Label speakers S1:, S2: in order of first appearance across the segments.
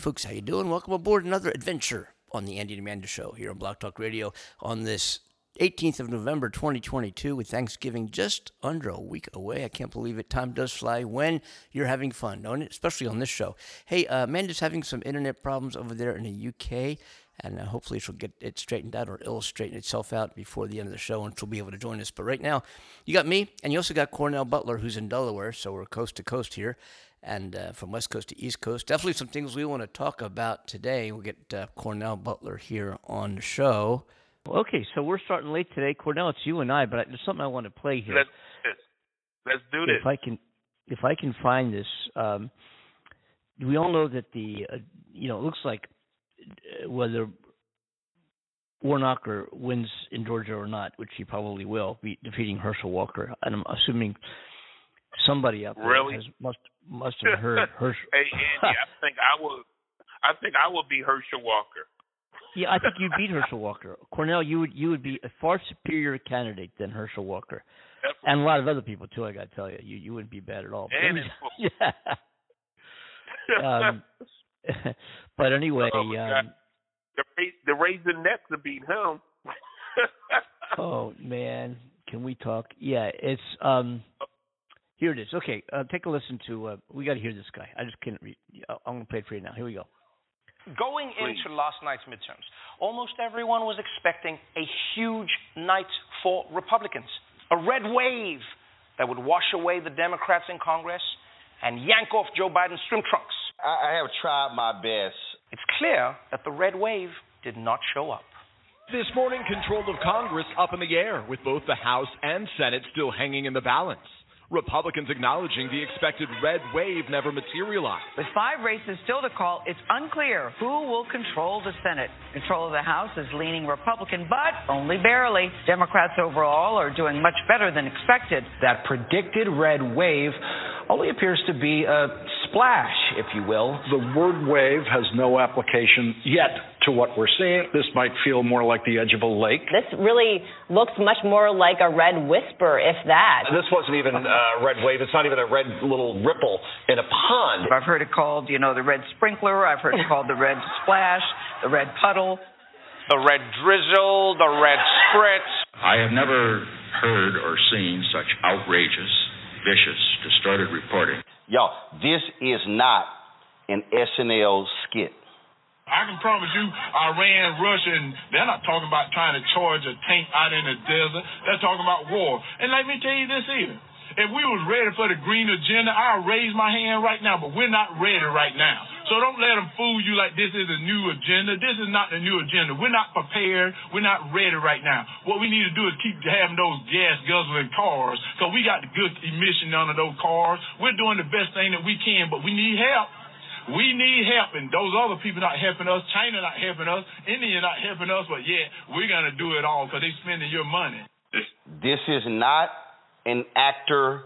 S1: Folks, how you doing? Welcome aboard another adventure on the Andy and Amanda Show here on Block Talk Radio on this 18th of November 2022 with Thanksgiving just under a week away. I can't believe it. Time does fly when you're having fun? Especially on this show. Hey, uh, Amanda's having some internet problems over there in the UK and uh, hopefully she'll get it straightened out or it'll straighten itself out before the end of the show and she'll be able to join us. But right now, you got me, and you also got Cornell Butler, who's in Delaware, so we're coast to coast here and uh, from West Coast to East Coast. Definitely some things we want to talk about today. We'll get uh, Cornell Butler here on the show. Okay, so we're starting late today. Cornell, it's you and I, but there's something I want to play here.
S2: Let's, let's do this.
S1: If I can, if I can find this, um, we all know that the, uh, you know, it looks like uh, whether Warnocker wins in Georgia or not, which he probably will, be defeating Herschel Walker, and I'm assuming somebody up there
S2: really?
S1: has, must must have heard Herschel.
S2: hey Andy, I think I will. I think I will be Herschel Walker.
S1: Yeah, I think you'd beat Herschel Walker. Cornell, you would you would be a far superior candidate than Herschel Walker,
S2: Definitely.
S1: and a lot of other people too. I got to tell you, you you wouldn't be bad at all. But
S2: And
S1: yeah. um, but anyway,
S2: Oh,
S1: um,
S2: the the raisin nets to beat him.
S1: oh man, can we talk? Yeah, it's um. Here it is. Okay, uh, take a listen to. Uh, we got to hear this guy. I just can't read. I'm gonna play it for you now. Here we go.
S3: Going
S2: Please.
S3: into last night's midterms, almost everyone was expecting a huge night for Republicans. A red wave that would wash away the Democrats in Congress and yank off Joe Biden's swim trunks.
S4: I, I have tried my best.
S3: It's clear that the red wave did not show up.
S5: This morning, control of Congress up in the air, with both the House and Senate still hanging in the balance. Republicans acknowledging the expected red wave never materialized.
S6: With five races still to call, it's unclear who will control the Senate. Control of the House is leaning Republican, but only barely. Democrats overall are doing much better than expected.
S7: that predicted red wave only appears to be a splash, if you will.
S8: The word wave has no application yet to what we're seeing. This might feel more like the edge of a lake.
S9: This really looks much more like a red whisper, if that.
S4: This wasn't even a red wave. It's not even a red little ripple in a pond.
S6: I've heard it called, you know, the red sprinkler. I've heard it called the red splash, the red puddle.
S3: The red drizzle, the red spritz.
S10: I have never heard or seen such outrageous, vicious, distorted reporting.
S4: Y'all, this is not an SNL skit.
S11: I can promise you, Iran, Russia, and they're not talking about trying to charge a tank out in the desert. They're talking about war. And let me tell you this either. If we was ready for the green agenda, I'll raise my hand right now, but we're not ready right now. So don't let them fool you like this is a new agenda. This is not the new agenda. We're not prepared. We're not ready right now. What we need to do is keep having those gas guzzling cars because we got the good emission under those cars. We're doing the best thing that we can, but we need help. We need help, and those other people not helping us. China not helping us. India not helping us, but yet we're gonna do it all because they're spending your money.
S4: This is not an actor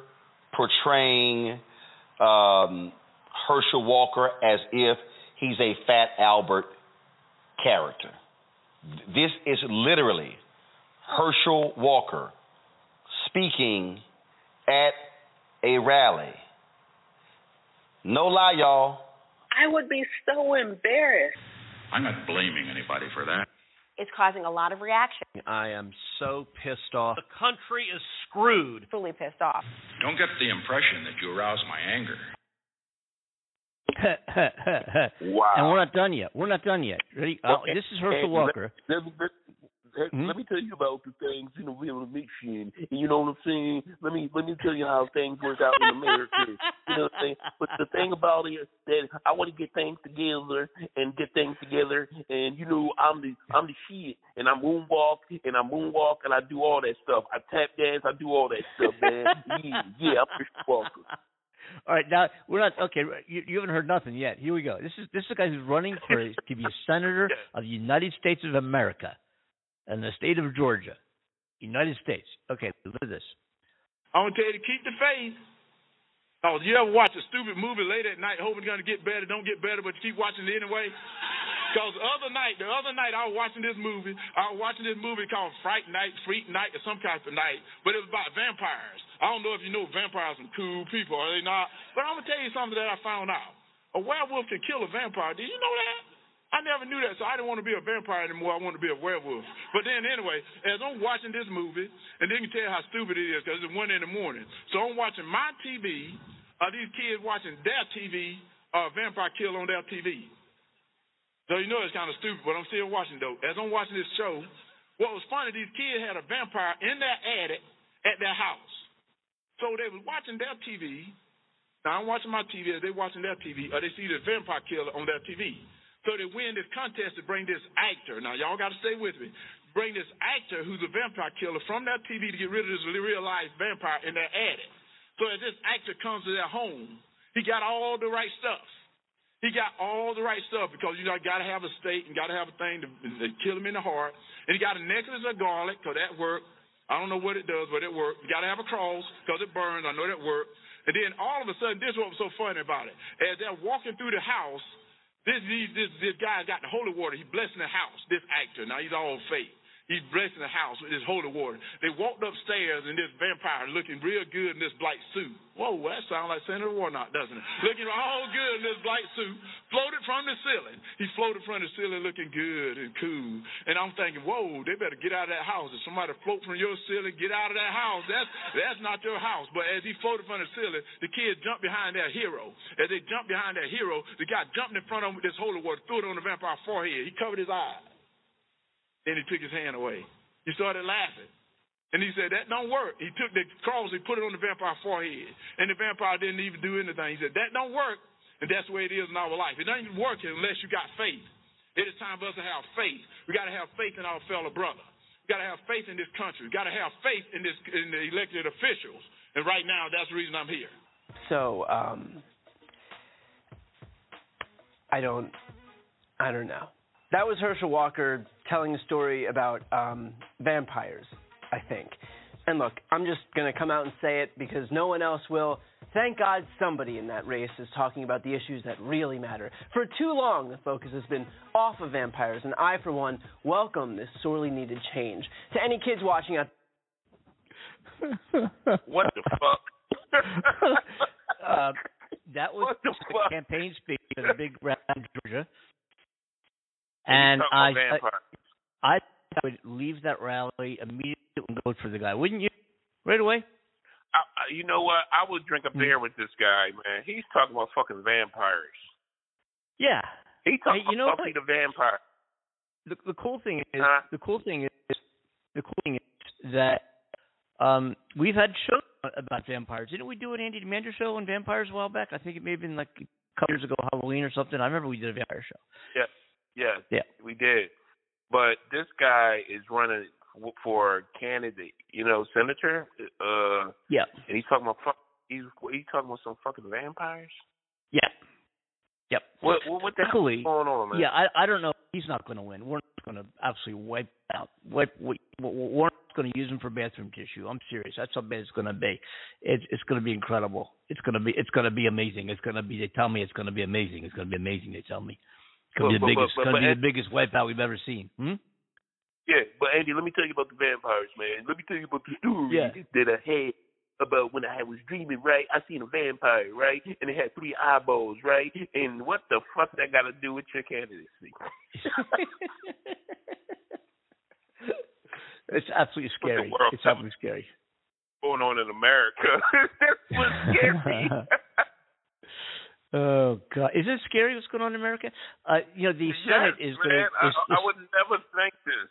S4: portraying um, Herschel Walker as if he's a Fat Albert character. This is literally Herschel Walker speaking at a rally. No lie, y'all.
S12: I would be so embarrassed.
S10: I'm not blaming anybody for that.
S9: It's causing a lot of reaction.
S13: I am so pissed off.
S14: The country is screwed.
S9: Fully pissed off.
S10: Don't get the impression that you arouse my anger.
S2: Wow.
S1: And we're not done yet. We're not done yet. Ready? Uh,
S2: Okay.
S1: this is Herschel
S2: And
S1: Walker.
S2: Let, let, let,
S1: mm-hmm.
S2: let, me tell you about the things you know in the real mission. And you know what I'm saying? Let me let me tell you how things work out in America. You know what I'm saying? But the thing about it is that I want to get things together and get things together. And you know, I'm the I'm the shit. And I moonwalk and I moonwalk and I do all that stuff. I tap dance. I do all that stuff, man. yeah, yeah. I'm Christian Walker.
S1: All right, now we're not okay. You, you haven't heard nothing yet. Here we go. This is this is a guy who's running for to be a senator of the United States of America, and the state of Georgia, United States. Okay, look at this.
S11: I'm gonna tell you to keep the faith. Oh, you ever watch a stupid movie late at night, hoping it's gonna get better, don't get better, but you keep watching it anyway? Because the other night, the other night I was watching this movie. I was watching this movie called Fright Night, Freak Night, or some kind of night, but it was about vampires. I don't know if you know vampires some cool people, are they not? But I'm gonna tell you something that I found out. A werewolf can kill a vampire. Did you know that? I never knew that, so I didn't want to be a vampire anymore. I wanted to be a werewolf. But then, anyway, as I'm watching this movie, and then you can tell how stupid it is because it's one in the morning. So I'm watching my TV. Are these kids watching their TV? Uh, vampire kill on their TV. So you know it's kind of stupid, but I'm still watching though. As I'm watching this show, what was funny, these kids had a vampire in their attic at their house. So they was watching their TV. Now I'm watching my TV as they watching their TV, or they see the vampire killer on their TV. So they win this contest to bring this actor. Now y'all got to stay with me. Bring this actor who's a vampire killer from that TV to get rid of this real life vampire in their attic. So as this actor comes to their home, he got all the right stuff. He got all the right stuff because you got to have a stake and got to have a thing to, to kill him in the heart. And he got a necklace of garlic because that worked. I don't know what it does, but it worked. You got to have a cross because it burns. I know that worked. And then all of a sudden, this was so funny about it. As they're walking through the house, this this this guy got the holy water. He's blessing the house. This actor. Now he's all fake. He's blessing the house with his holy water. They walked upstairs and this vampire looking real good in this black suit. Whoa, that sounds like Senator Warnock, doesn't it? Looking all good in this black suit, floated from the ceiling. He floated from the ceiling looking good and cool. And I'm thinking, whoa, they better get out of that house. If somebody float from your ceiling, get out of that house. That's that's not your house. But as he floated from the ceiling, the kid jumped behind their hero. As they jumped behind their hero, the guy jumped in front of him with this holy water, threw it on the vampire's forehead. He covered his eyes. Then he took his hand away. He started laughing. And he said, That don't work. He took the cross, he put it on the vampire's forehead. And the vampire didn't even do anything. He said, That don't work. And that's the way it is in our life. It doesn't work unless you got faith. It is time for us to have faith. We got to have faith in our fellow brother. We got to have faith in this country. We got to have faith in this in the elected officials. And right now, that's the reason I'm here.
S15: So, um, I don't, I don't know. That was Herschel Walker telling a story about um, vampires, I think. And look, I'm just going to come out and say it because no one else will. Thank God somebody in that race is talking about the issues that really matter. For too long, the focus has been off of vampires, and I, for one, welcome this sorely needed change. To any kids watching out.
S16: what the fuck?
S1: uh, that was
S16: the
S1: a campaign speech at a big rally in Georgia. And I, I, I would leave that rally immediately and go for the guy, wouldn't you? Right away.
S16: I, you know what? I would drink a
S1: Hmm.
S16: beer with this guy, man. He's talking about fucking vampires.
S1: Yeah.
S16: He talking
S1: Hey, you know
S16: about Buffy the vampire.
S1: The, the cool thing is,
S16: Huh?
S1: the cool thing is, the cool thing is that um, we've had shows about vampires. Didn't we do an Andy Demander show on vampires a while back? I think it may have been like a couple years ago, Halloween or something. I remember we did a vampire show.
S16: Yes, yes,
S1: Yeah.
S16: we did. But this guy is running for candidate, you know, senator. Uh,
S1: Yeah.
S16: and he's talking about. He's he's talking about some fucking vampires.
S1: Yeah. Yep.
S16: What what, what the hell
S1: Luckily-
S16: is going on, man?
S1: Yeah, I I don't know. He's not going to win. We're not going to absolutely wipe out. Wipe. we- We're not going to use him for bathroom tissue. I'm serious. That's how bad it's going to be. It's it's going to be incredible. It's going to be it's going to be amazing. It's going to be. They tell me it's going to be amazing. It's going to be amazing. They tell me. To
S16: But-
S1: be the
S16: but-
S1: biggest.
S16: but- but
S1: be the biggest wipeout we've ever seen. Hmm?
S16: Yeah, but Andy, let me tell you about the vampires, man. Let me tell you about the story
S1: Yeah.
S16: that I had about when I was dreaming, right? I seen a vampire, right? And it had three eyeballs, right? And what the fuck that got to do with your candidacy?
S1: It's absolutely scary. It's absolutely scary.
S16: going on in America? That's what scared me.
S1: Oh God, is it scary what's going on in America? Uh, you know, the Senate
S16: yes,
S1: is going to.
S16: I, I would never think this.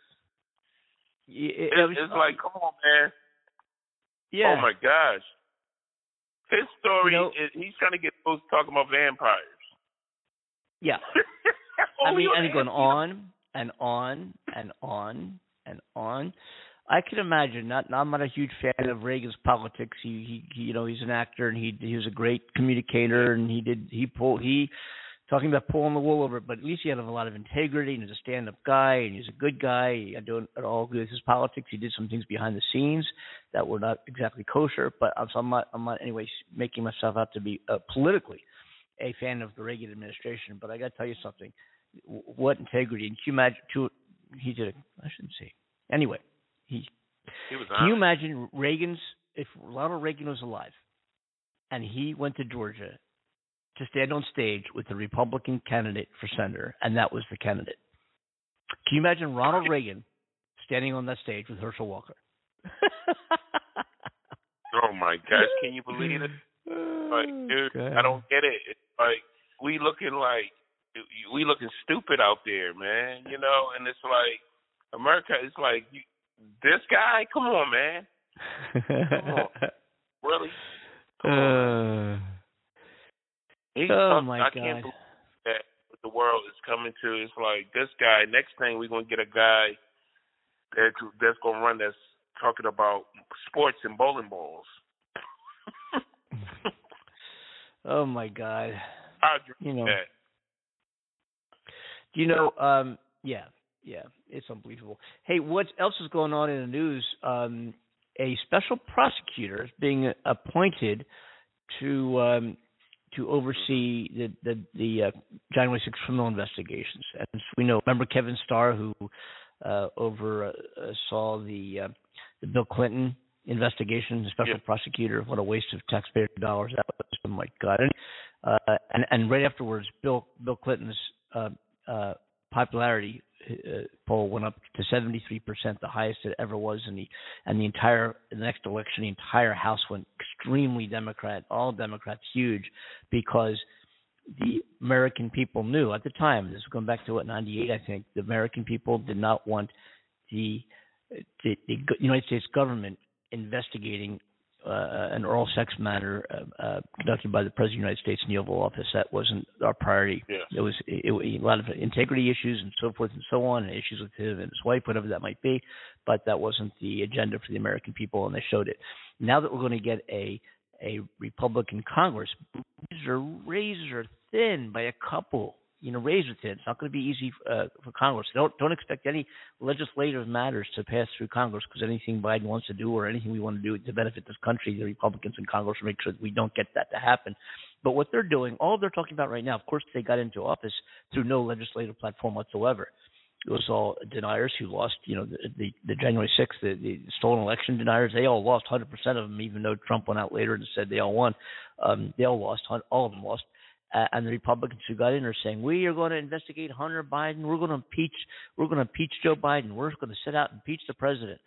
S1: It,
S16: It's, it's like, come on, man.
S1: yeah.
S16: Oh my gosh. His story
S1: You know-
S16: is he's trying to get folks talking about vampires.
S1: Yeah.
S16: Oh,
S1: I mean, and going on and on and on and on. I can imagine. Not, I'm not a huge fan of Reagan's politics. He, he, you know, he's an actor and he, he was a great communicator and he did, he pulled, he, talking about pulling the wool over but at least he had a lot of integrity and he's a stand-up guy and he's a good guy. He doing it all agree with his politics. He did some things behind the scenes that were not exactly kosher, but I'm, so I'm not, I'm not anyway making myself out to be uh, politically a fan of the Reagan administration. But I got to tell you something. What integrity? And can you imagine? To, he did. A, I shouldn't say. Anyway, he.
S16: He was
S1: Can you
S16: honest.
S1: imagine Reagan's if Ronald Reagan was alive, and he went to Georgia, to stand on stage with the Republican candidate for senator, and that was the candidate. Can you imagine Ronald Reagan standing on that stage with Herschel Walker?
S2: oh my gosh, can you believe it? Like, dude, I don't get it. It's like we looking like we looking stupid out there, man. You know, and it's like America. It's like you, this guy. Come on, man. Come on. Really?
S1: Uh,
S2: He's
S1: oh
S2: tough.
S1: my
S2: I
S1: God.
S2: can't believe that the world is coming to. It's like this guy. Next thing we're gonna get a guy that that's gonna run that's talking about sports and bowling balls.
S1: oh my God. You know.
S2: that.
S1: Do you know? Um, yeah, yeah, it's unbelievable. Hey, what else is going on in the news? Um, a special prosecutor is being appointed to um, to oversee the the, the uh, January 6 criminal investigations. And we know, remember Kevin Starr, who uh, over uh, the uh, the Bill Clinton investigation, the special prosecutor. What a waste of taxpayer dollars that was! Oh my God! And uh, and, and right afterwards, Bill Bill Clinton's uh, uh, popularity uh, poll went up to 73%, the highest it ever was in the and the entire the next election, the entire House went extremely Democrat, all Democrats, huge, because the American people knew at the time. This is going back to what 98, I think. The American people did not want the the, the United States government investigating uh, an oral sex matter uh, uh, conducted by the President of the United States in the Oval Office. That wasn't our priority.
S2: Yes.
S1: It was it, it, a lot of integrity issues and so forth and so on, and issues with him and his wife, whatever that might be. But that wasn't the agenda for the American people, and they showed it. Now that we're going to get a a Republican Congress, razor razor thin by a couple. You know, razor thin. It's not going to be easy uh, for Congress. Don't don't expect any legislative matters to pass through Congress because anything Biden wants to do or anything we want to do to benefit this country, the Republicans in Congress will make sure that we don't get that to happen. But what they're doing, all they're talking about right now, of course, they got into office through no legislative platform whatsoever. It was all deniers who lost, you know, the the, the January 6th, the, the stolen election deniers. They all lost 100% of them, even though Trump went out later and said they all won. Um, they all lost, all of them lost. Uh, and the Republicans who got in are saying we are going to investigate Hunter Biden. We're going to impeach. We're going to impeach Joe Biden. We're going to sit out and impeach the president.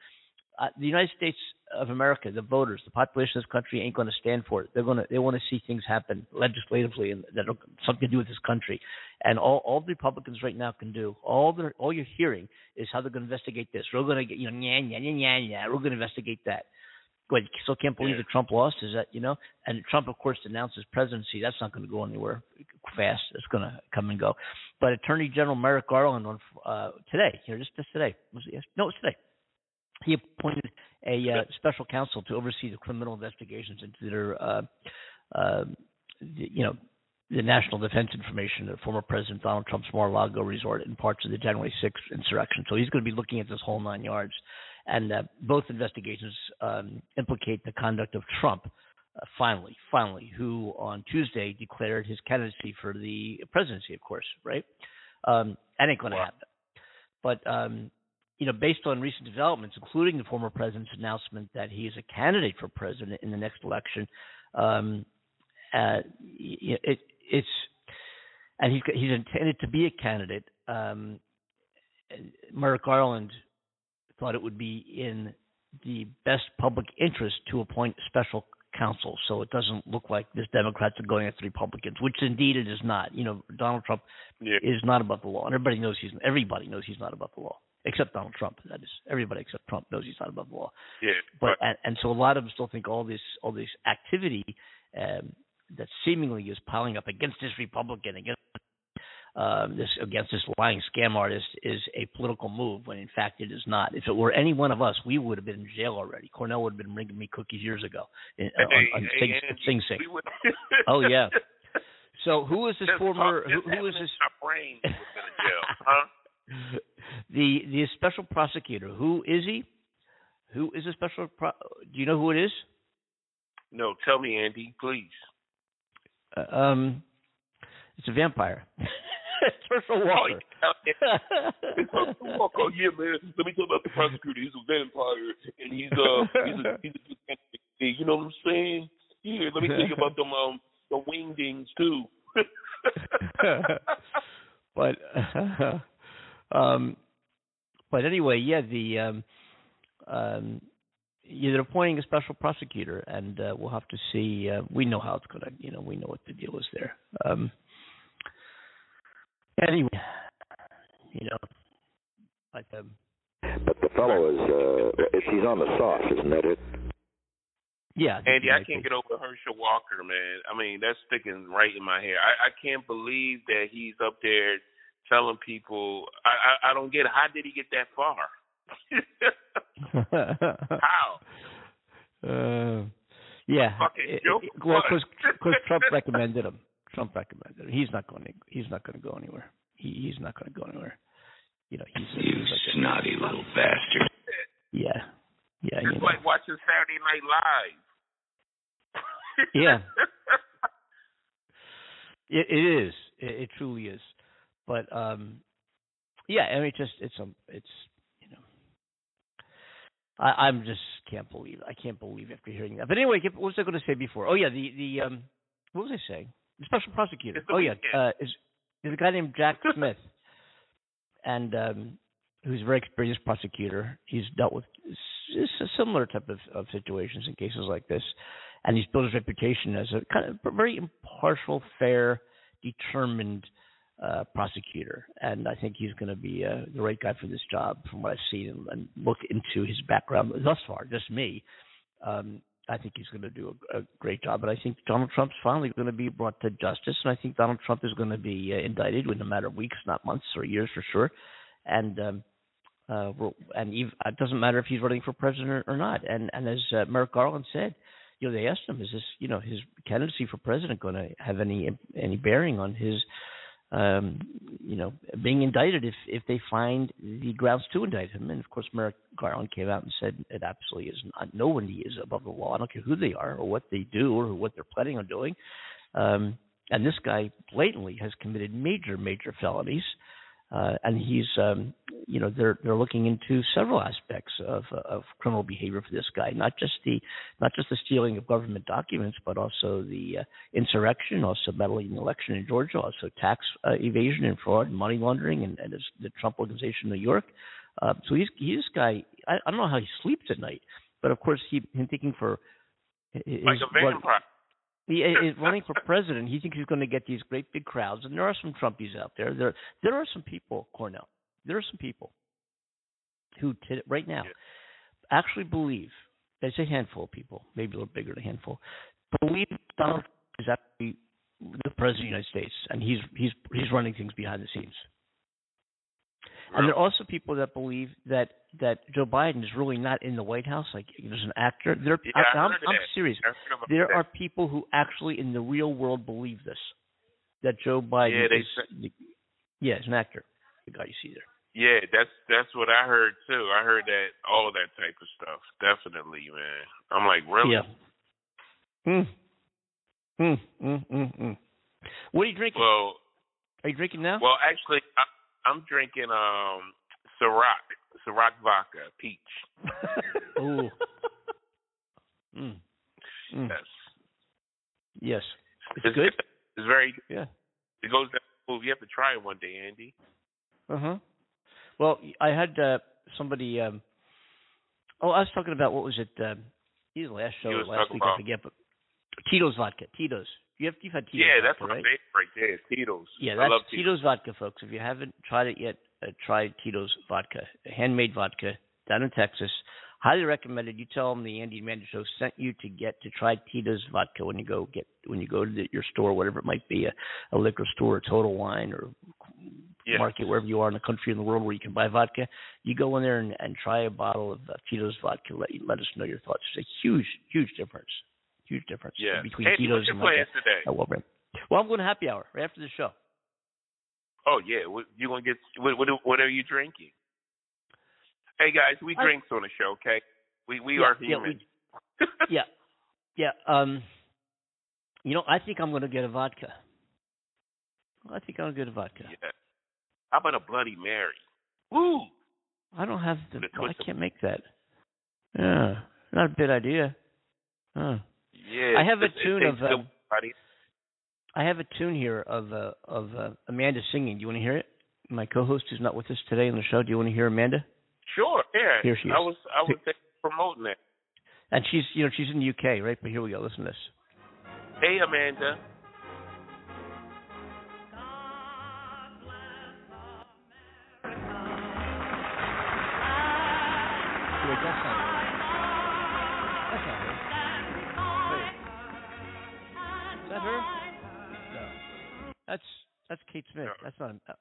S1: Uh, the United States of America, the voters, the population of this country ain't going to stand for it. They're going to they want to see things happen legislatively and that have something to do with this country. And all all the Republicans right now can do, all they all you're hearing is how they're going to investigate this. We're going to get you know yeah yeah yeah yeah. We're going to investigate that. What you still can't believe that Trump lost? Is that you know? And Trump, of course, denounced his presidency. That's not going to go anywhere fast. It's going to come and go. But Attorney General Merrick Garland on uh, today, here just just today, was it? Yes? No, it's today. He appointed a uh, special counsel to oversee the criminal investigations into their, uh, uh, the, you know, the national defense information of former President Donald Trump's Mar-a-Lago resort and parts of the January 6th insurrection. So he's going to be looking at this whole nine yards. And uh, both investigations um, implicate the conduct of Trump, uh, finally, finally, who on Tuesday declared his candidacy for the presidency, of course, right? Um, that ain't going to happen. But um, you know, based on recent developments, including the former president's announcement that he is a candidate for president in the next election, um, uh, it, it's and he's he's intended to be a candidate. Um, Merrick Garland thought it would be in the best public interest to appoint special counsel, so it doesn't look like this Democrats are going after Republicans, which indeed it is not. You know, Donald Trump
S2: Yeah.
S1: is not above the law, and everybody knows he's everybody knows he's not above the law, except Donald Trump. That is, everybody except Trump knows he's not above the law.
S2: Yeah.
S1: But and, and so a lot of them still think all this all this activity um, that seemingly is piling up against this Republican against um, this against this lying scam artist is a political move when in fact it is not. If it were any one of us, we would have been in jail already. Cornell would have been bringing me cookies years ago in, uh, on, on Sing, Sing Sing. Oh yeah. So who is this
S2: Just
S1: former?
S2: talk-
S1: Who, who is this?
S2: My brain would have been in jail, huh?
S1: The the special prosecutor. Who is he? Who is the special? Pro- do you know who it is?
S2: No, tell me, Andy, please.
S1: Uh, um, it's a vampire. Herschel Walker.
S2: Walker, yeah, man. Let me tell about the prosecutor. He's a vampire, and he's uh, he's a, he's a, you know what I'm saying? Yeah, let me tell you about them um the wingdings too.
S1: but um, but anyway, yeah, the um, um, they're appointing a special prosecutor, and uh, we'll have to see. Uh, we know how it's gonna, you know, we know what the deal is there. Um, anyway, you know, like um,
S17: But the fellow is, uh, she's on the sauce, isn't that it?
S1: yeah,
S2: Andy, I can't get over Herschel Walker, man. I mean, that's sticking right in my hair. I, I can't believe that he's up there telling people. I, I I don't get it. How did he get that far? How?
S1: Uh, yeah.
S2: Fucking
S1: it-
S2: joke
S1: it- well,
S2: or
S1: because Trump recommended him. Trump recommended him. He's not going to. He's not going to go anywhere. He, he's not going to go anywhere. You know, he's,
S10: You
S1: he's like a-
S10: snotty little bastard.
S1: yeah, yeah, you
S2: It's
S1: know.
S2: like watching Saturday Night Live.
S1: Yeah. It, it is. It, it truly is. But um, yeah. I mean, just it's um, it's you know, I I'm just can't believe I can't believe after hearing that. But anyway, what was I going to say before? Oh yeah, the the um, what was I saying? The special prosecutor.
S2: The
S1: Oh yeah, uh, is there's a guy named Jack Smith, and um, who's a very experienced prosecutor. He's dealt with s- s- similar type of, of situations in cases like this, and he's built his reputation as a kind of very impartial, fair, determined uh, prosecutor. And I think he's going to be uh, the right guy for this job, from what I've seen and, and looked into his background thus far. Just me. Um, I think he's going to do a, a great job, but I think Donald Trump's finally going to be brought to justice, and I think Donald Trump is going to be uh, indicted within a matter of weeks, not months or years for sure. And um, uh, and ev it doesn't matter if he's running for president or not. And and as uh, Merrick Garland said, you know, they asked him, is this you know his candidacy for president going to have any any bearing on his um, you know, being indicted if if they find the grounds to indict him. And of course, Merrick Garland came out and said it absolutely is not. No one is above the law. I don't care who they are or what they do or what they're planning on doing. Um, and this guy blatantly has committed major, major felonies. Uh, and he's, um, you know, they're they're looking into several aspects of of criminal behavior for this guy, not just the not just the stealing of government documents, but also the uh, insurrection, also meddling in the election in Georgia, also tax uh, evasion and fraud, and money laundering, and, and the Trump Organization in New York. Uh, so he's he's this guy. I, I don't know how he sleeps at night, but of course he him thinking for his,
S2: like a vampire.
S1: He is running for president. He thinks he's going to get these great big crowds, and there are some Trumpies out there. There, there are some people, Cornell. There are some people who t- right now actually believe. There's a handful of people, maybe a little bigger than a handful, believe Donald Trump is actually the president of the United States, and he's he's he's running things behind the scenes. And there are also people that believe that that Joe Biden is really not in the White House, like there's an actor. There,
S2: Yeah,
S1: I, I'm serious.
S2: I heard about
S1: There are people who actually, in the real world, believe this. That Joe Biden
S2: Yeah, they
S1: is, yeah, is an actor. The guy you see there.
S2: Yeah, that's that's what I heard too. I heard that all that type of stuff. Definitely, man. I'm like, really?
S1: Yeah. Hmm. Hmm. Hmm. Hmm. Hmm. What are you drinking?
S2: Well,
S1: are you drinking now?
S2: well, actually, I, I'm drinking um Ciroc, Ciroc vodka, peach.
S1: Ooh. Mm. Mm.
S2: Yes,
S1: Yes. It's,
S2: it's
S1: good.
S2: It's very.
S1: Yeah.
S2: It goes down smooth. You have to try it one day, Andy.
S1: Uh huh. Well, I had uh, somebody. Um, oh, I was talking about what was it? Um, either last show or last week.
S2: about-
S1: I forget. But Tito's vodka. Tito's. You have you've had Tito's.
S2: yeah, that's my
S1: right?
S2: favorite right there. Tito's.
S1: Yeah,
S2: I
S1: that's
S2: love
S1: Tito's vodka, folks. If you haven't tried it yet, uh, try Tito's vodka, handmade vodka down in Texas. Highly recommended. You tell them the Andy Amanda Show sent you to get to try Tito's vodka when you go get when you go to the, your store, whatever it might be, a, a liquor store, a Total Wine, or
S2: Yeah.
S1: market wherever you are in the country in the world where you can buy vodka. You go in there and, and try a bottle of uh, Tito's vodka. Let let us know your thoughts. It's a huge, huge difference. Huge difference
S2: Yeah.
S1: between Tito's and like
S2: plans
S1: a,
S2: today?
S1: a well. Well, I'm going to happy hour right after the show.
S2: Oh yeah, you gonna get? What, what, what are you drinking? Hey guys, we
S1: I-
S2: drinks on the show, okay? We we
S1: Yeah,
S2: are
S1: yeah,
S2: human.
S1: yeah, yeah. Um, you know, I think I'm going to get a vodka. I think I'm going to get a vodka.
S2: Yeah. How about a Bloody Mary? Woo!
S1: I don't have the. I can't make that. Yeah, not a bad idea. Huh.
S2: Yeah.
S1: I have a
S2: it- it
S1: tune of,
S2: good,
S1: um. I have a tune here of uh, of uh, Amanda singing. Do you want to hear it? My co-host who's not with us today on the show. Do you want to hear Amanda?
S2: Sure. Yeah.
S1: Here she is.
S2: I was I was there promoting it.
S1: And she's you know she's in the UK, right? But here we go. Listen to this.
S2: Hey, Amanda.
S1: Wait, that's Is her? No. That's that's Kate Smith. That's not. Uh,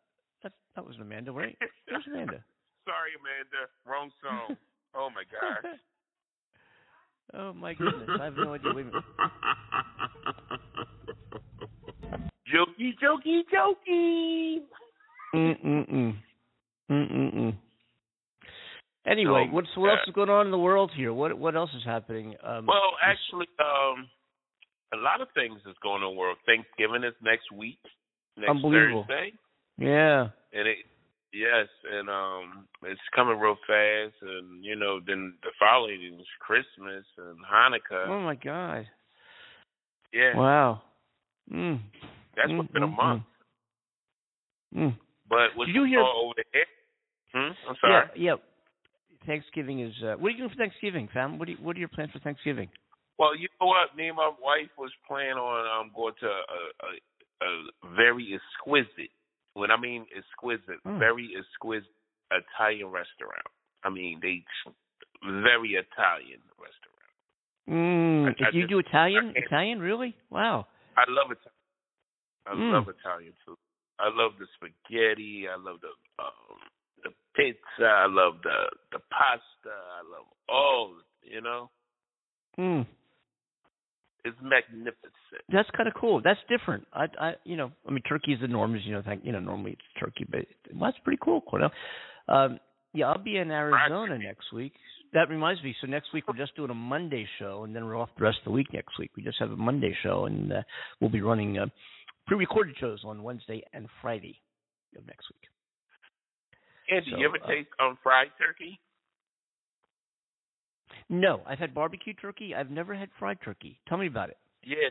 S1: that that was Amanda, right? Where's Amanda?
S2: Sorry, Amanda. Wrong song. oh my gosh.
S1: Oh my goodness, I have no idea. Wait a minute.
S2: Jokey, jokey, jokey.
S1: Mm mm mm. Mm mm mm. Anyway,
S2: Um,
S1: what's what else
S2: uh,
S1: is going on in the world here? What what else is happening? Um,
S2: Well, actually, um, a lot of things is going on. in the World Thanksgiving is next week, next
S1: Unbelievable.
S2: Thursday,
S1: yeah.
S2: and it yes, and um, it's coming real fast, and you know, then the following is Christmas and Hanukkah.
S1: Oh my God.
S2: yeah,
S1: Wow. Mm.
S2: that's
S1: mm,
S2: within a
S1: mm,
S2: month.
S1: Mm.
S2: But what's
S1: Did you hear-
S2: all over there? Hmm? I'm sorry.
S1: Yeah, yeah. Thanksgiving is. Uh, what are you doing for Thanksgiving, fam? What are you, What are your plans for Thanksgiving?
S2: Well, you know what? Me and my wife was planning on um going to a, a, a very exquisite. When I mean exquisite,
S1: Hmm.
S2: very exquisite Italian restaurant. I mean, they very Italian restaurant.
S1: Mm.
S2: I- I
S1: you
S2: just-
S1: do Italian? Italian, really? Wow.
S2: I love it. I
S1: Mm.
S2: love Italian food. I love the spaghetti. I love the um the pizza. I love the the pasta. I love all. You know,
S1: Mm.
S2: It's magnificent.
S1: That's kind of cool. That's different. I, I, you know, I mean, turkey is the norm, as you know. Thank, you know, normally it's turkey, but well, that's pretty cool, Cornell. Um, yeah, I'll be in Arizona next week. That reminds me. So next week we're just doing a Monday show, and then we're off the rest of the week next week. We just have a Monday show, and uh, we'll be running uh, pre-recorded shows on Wednesday and Friday of next week.
S2: Andy,
S1: So,
S2: you ever
S1: uh,
S2: taste um fried turkey?
S1: No, I've had barbecue turkey. I've never had fried turkey. Tell me about it.
S2: Yeah,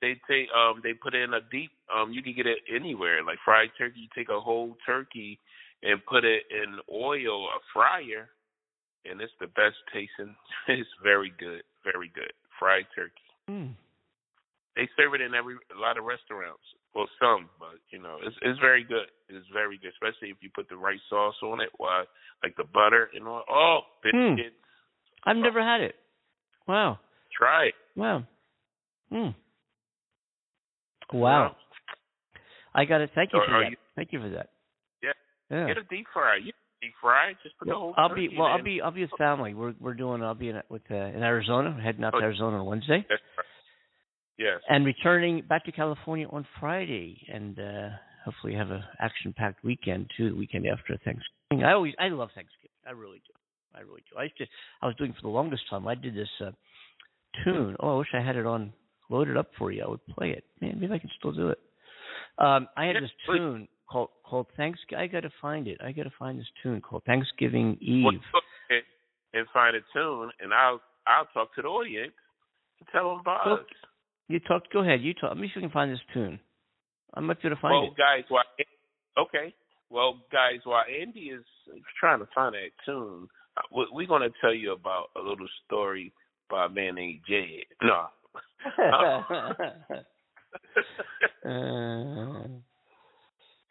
S2: they take um they put it in a deep um you can get it anywhere like fried turkey. You take a whole turkey and put it in oil a fryer, and it's the best tasting. it's very good, very good fried turkey.
S1: Mm.
S2: They serve it in every a lot of restaurants. Well, some, but you know, it's it's very good. It's very good, especially if you put the right sauce on it. Why, like the butter and all. Oh,
S1: Hmm.
S2: biscuits.
S1: I've never had it. Wow.
S2: Try it.
S1: Wow. Hmm. Wow. I got it. Thank you
S2: Or
S1: for that.
S2: you-
S1: Thank you for that.
S2: Yeah.
S1: Yeah.
S2: Get a deep fry. You deep fry. Just put the whole.
S1: I'll be well.
S2: in
S1: I'll be I'll be with family. We're we're doing. I'll be in with uh, in Arizona. Heading out to
S2: Oh.
S1: Arizona on Wednesday
S2: right. Yes.
S1: and returning back to California on Friday, and uh hopefully have a action packed weekend too. The weekend after Thanksgiving. I always I love Thanksgiving. I really do. I really do. I used to. I was doing for the longest time. I did this uh tune. Oh, I wish I had it on loaded up for you. I would play it. Man, maybe I can still do it. Um, I had this tune called called Thanks. I got to find it. I got to find this tune called Thanksgiving Eve.
S2: Well, look and, find a tune, and I'll I'll talk to the audience and tell them about us.
S1: You talk. Go ahead. You talk. Let me see if I can find this tune. I might be able to find
S2: well,
S1: it.
S2: guys, while okay, well, guys, while Andy is trying to find that tune, we- we're going to tell you about a little story by a man named Jed. No.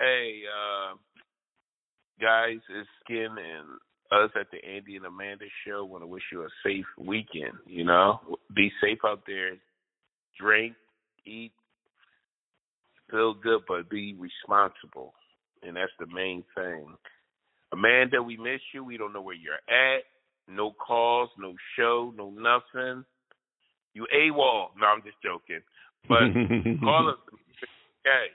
S2: Hey, uh, guys, it's Skin and us at the Andy and Amanda show want to wish you a safe weekend. You know, be safe out there. Drink, eat, feel good, but be responsible, and that's the main thing. Amanda, we miss you. We don't know where you're at. No calls, no show, no nothing. You AWOL. No, I'm just joking. But call us. Okay.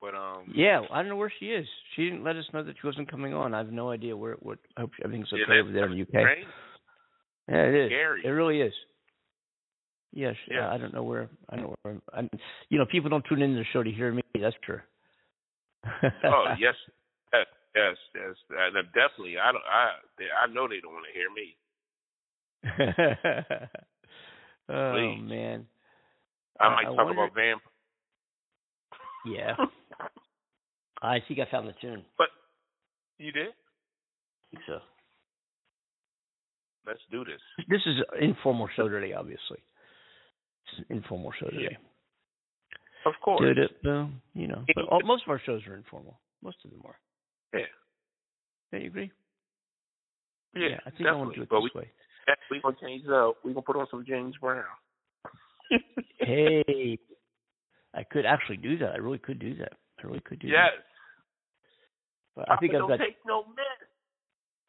S2: But um.
S1: yeah, I don't know where she is. She didn't let us know that she wasn't coming on. I have no idea where. It what? I hope everything's okay
S2: Yeah,
S1: over there in the UK.
S2: Right?
S1: Yeah, it is.
S2: Scary.
S1: It really is. Yes.
S2: Yeah.
S1: I don't know where. I don't know where. I'm, you know, people don't tune into the show to hear me. That's true.
S2: oh yes, yes, yes. Uh, definitely. I don't. I I know they don't want to hear me.
S1: oh
S2: Please.
S1: man.
S2: I
S1: Uh,
S2: might
S1: I
S2: talk
S1: wonder-
S2: about vamp
S1: Yeah. I think I found the tune.
S2: But you did?
S1: I think so.
S2: Let's do this.
S1: This is an informal show today, obviously. It's an informal show today.
S2: Of course.
S1: Did it, boom, you know. But all, most of our shows are informal. Most of them are.
S2: Yeah.
S1: Don't you agree?
S2: Yeah,
S1: I think I want to do it
S2: but
S1: this
S2: we,
S1: way.
S2: We're gonna change it up. We're gonna put on some James Brown.
S1: hey, I could actually do that. I really could do that. I really could do
S2: Yes.
S1: that. But I think I've got.
S2: take no mess.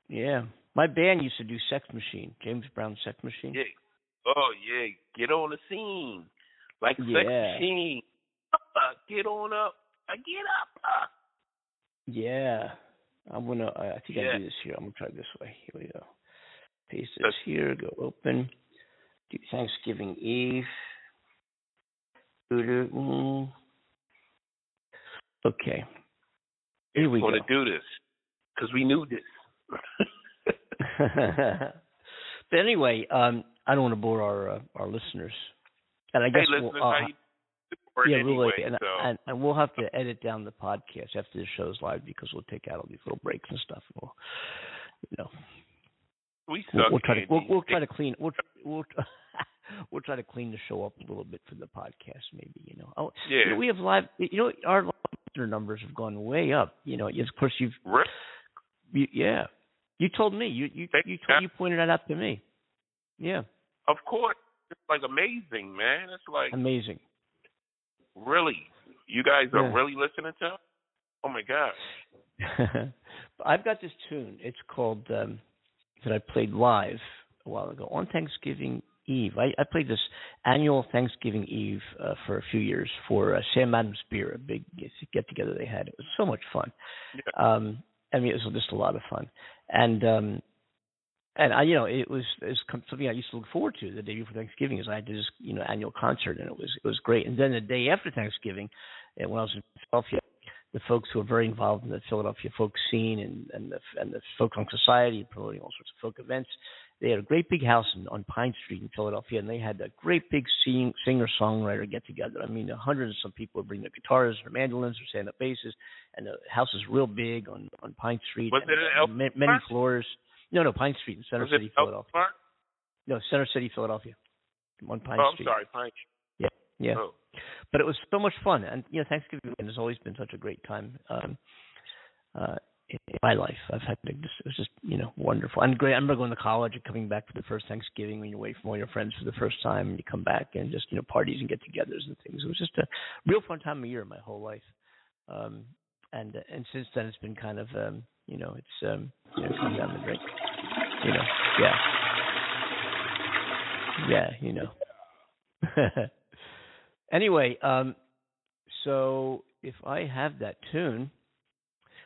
S1: Yeah, my band used to do Sex Machine, James Brown Sex Machine.
S2: Yeah. Oh yeah. Get on the scene. Like a sex
S1: Yeah.
S2: machine. Get on up. Uh, get up.
S1: Yeah, I'm gonna. I I think I
S2: Yeah.
S1: do this here. I'm gonna try this way. Here we go. Paste this here. Go open. Do Thanksgiving Eve. Okay. Here we go.
S2: We want to do this because we knew this.
S1: but anyway, um, I don't want to bore our uh, our listeners, and I guess
S2: hey,
S1: we'll, uh,
S2: how you doing
S1: yeah,
S2: anyway?
S1: really, and,
S2: so.
S1: and and we'll have to edit down the podcast after the show's live because we'll take out all these little breaks and stuff. And we'll, you know,
S2: we
S1: we'll,
S2: suck.
S1: we'll try to we'll, we'll try to clean we'll we'll we'll try to clean the show up a little bit for the podcast, maybe. You know, oh, you
S2: Yeah.
S1: know, we have live. You know, our listener numbers have gone way up. You know, of course you've.
S2: Really?
S1: You, yeah, you told me. You you you told, you pointed that out to me. Yeah,
S2: Of course. It's like amazing, man. It's like
S1: amazing.
S2: Really. You guys are
S1: Yeah.
S2: really listening to? 'em? Oh my god.
S1: I've got this tune. It's called um, that I played live a while ago on Thanksgiving Eve. I, I played this annual Thanksgiving Eve uh, for a few years for uh, Sam Adams Beer, a big get together they had. It was so much fun. Um, I mean, it was just a lot of fun, and um, and I, you know, it was it was something I used to look forward to the day before Thanksgiving. Is I had this you know annual concert, and it was it was great. And then the day after Thanksgiving, and when I was in Philadelphia, the folks who are very involved in the Philadelphia folk scene and and the and the folk song society promoting all sorts of folk events. They had a great big house in, on Pine Street in Philadelphia, and they had a great big sing, singer songwriter get together. I mean, a hundred and some people would bring their guitars, their mandolins, their stand up basses, and the house is real big on on Pine Street.
S2: Was it
S1: uh, many floors? No, no, Pine Street in Center
S2: Was
S1: City,
S2: El
S1: Philadelphia.
S2: Park?
S1: No, Center City, Philadelphia, on Pine
S2: oh, I'm sorry, Pine.
S1: Yeah, yeah.
S2: Oh.
S1: But it was so much fun, and you know, Thanksgiving has always been such a great time um, uh, in in my life. I've had it was just you know wonderful and great. I remember going to college and coming back for the first Thanksgiving when you're away from all your friends for the first time, and you come back and just you know parties and get-togethers and things. It was just a real fun time of year my whole life. Um, and and since then it's been kind of um, you know it's um, you know come down the drink, you know, yeah, yeah, you know. anyway, um, so if I have that tune,